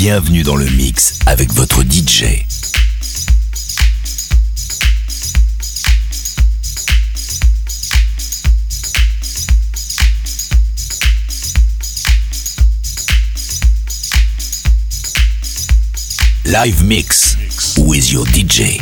Bienvenue dans le mix avec votre DJ. Live Mix with your DJ.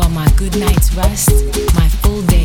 You are my good night's rest, my full day.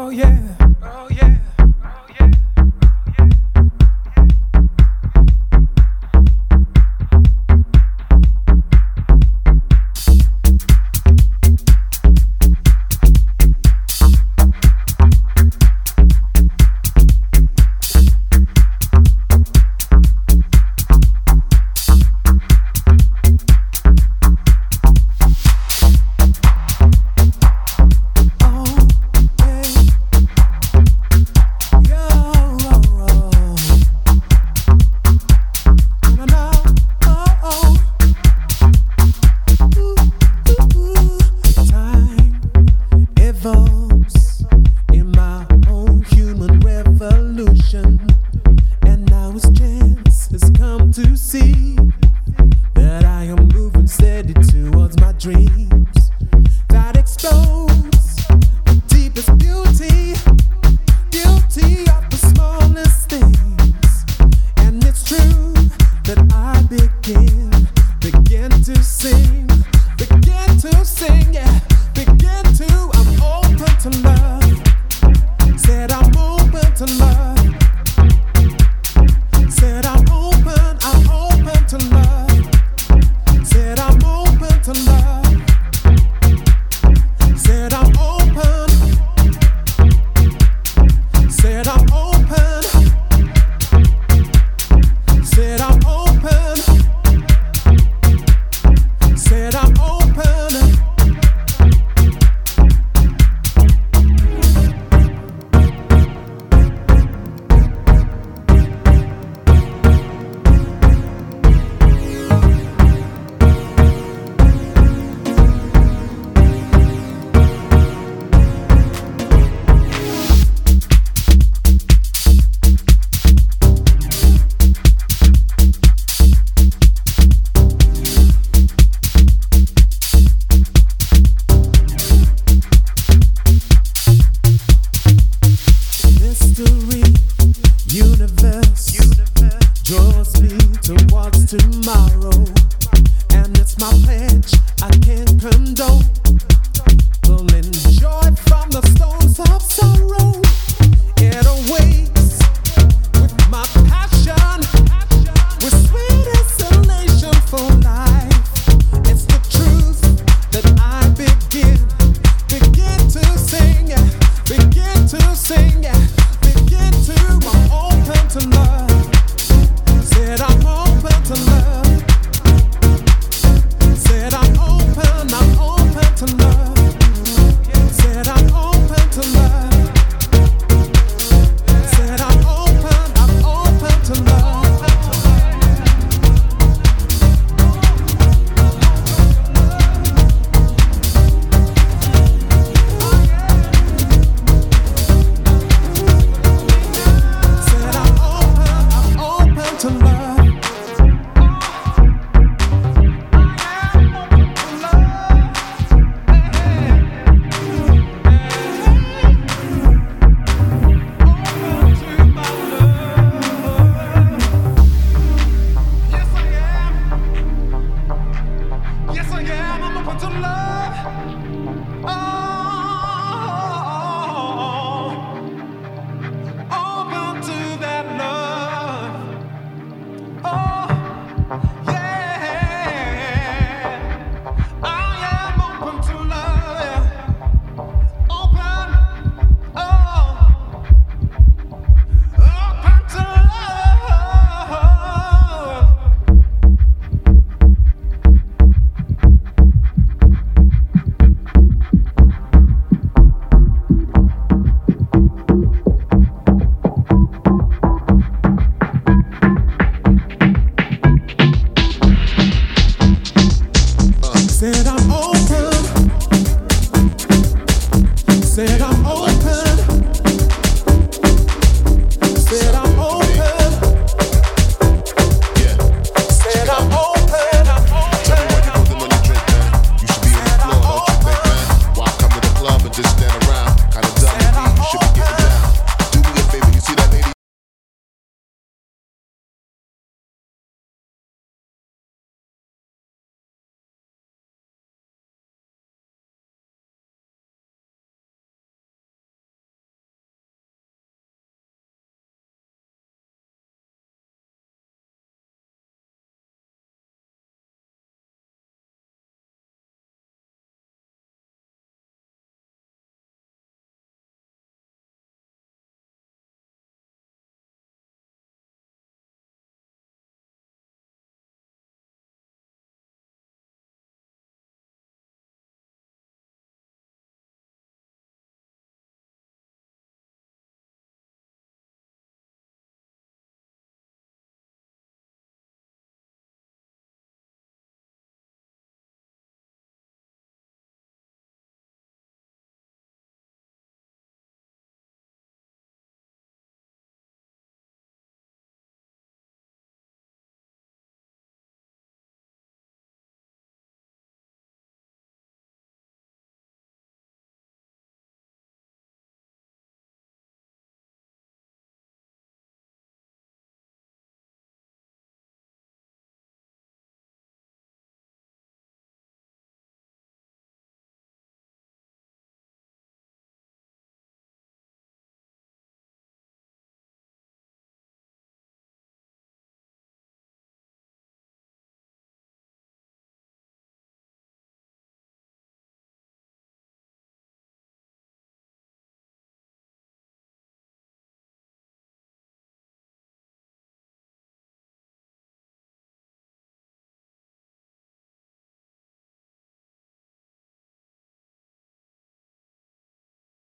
Oh yeah. Oh yeah.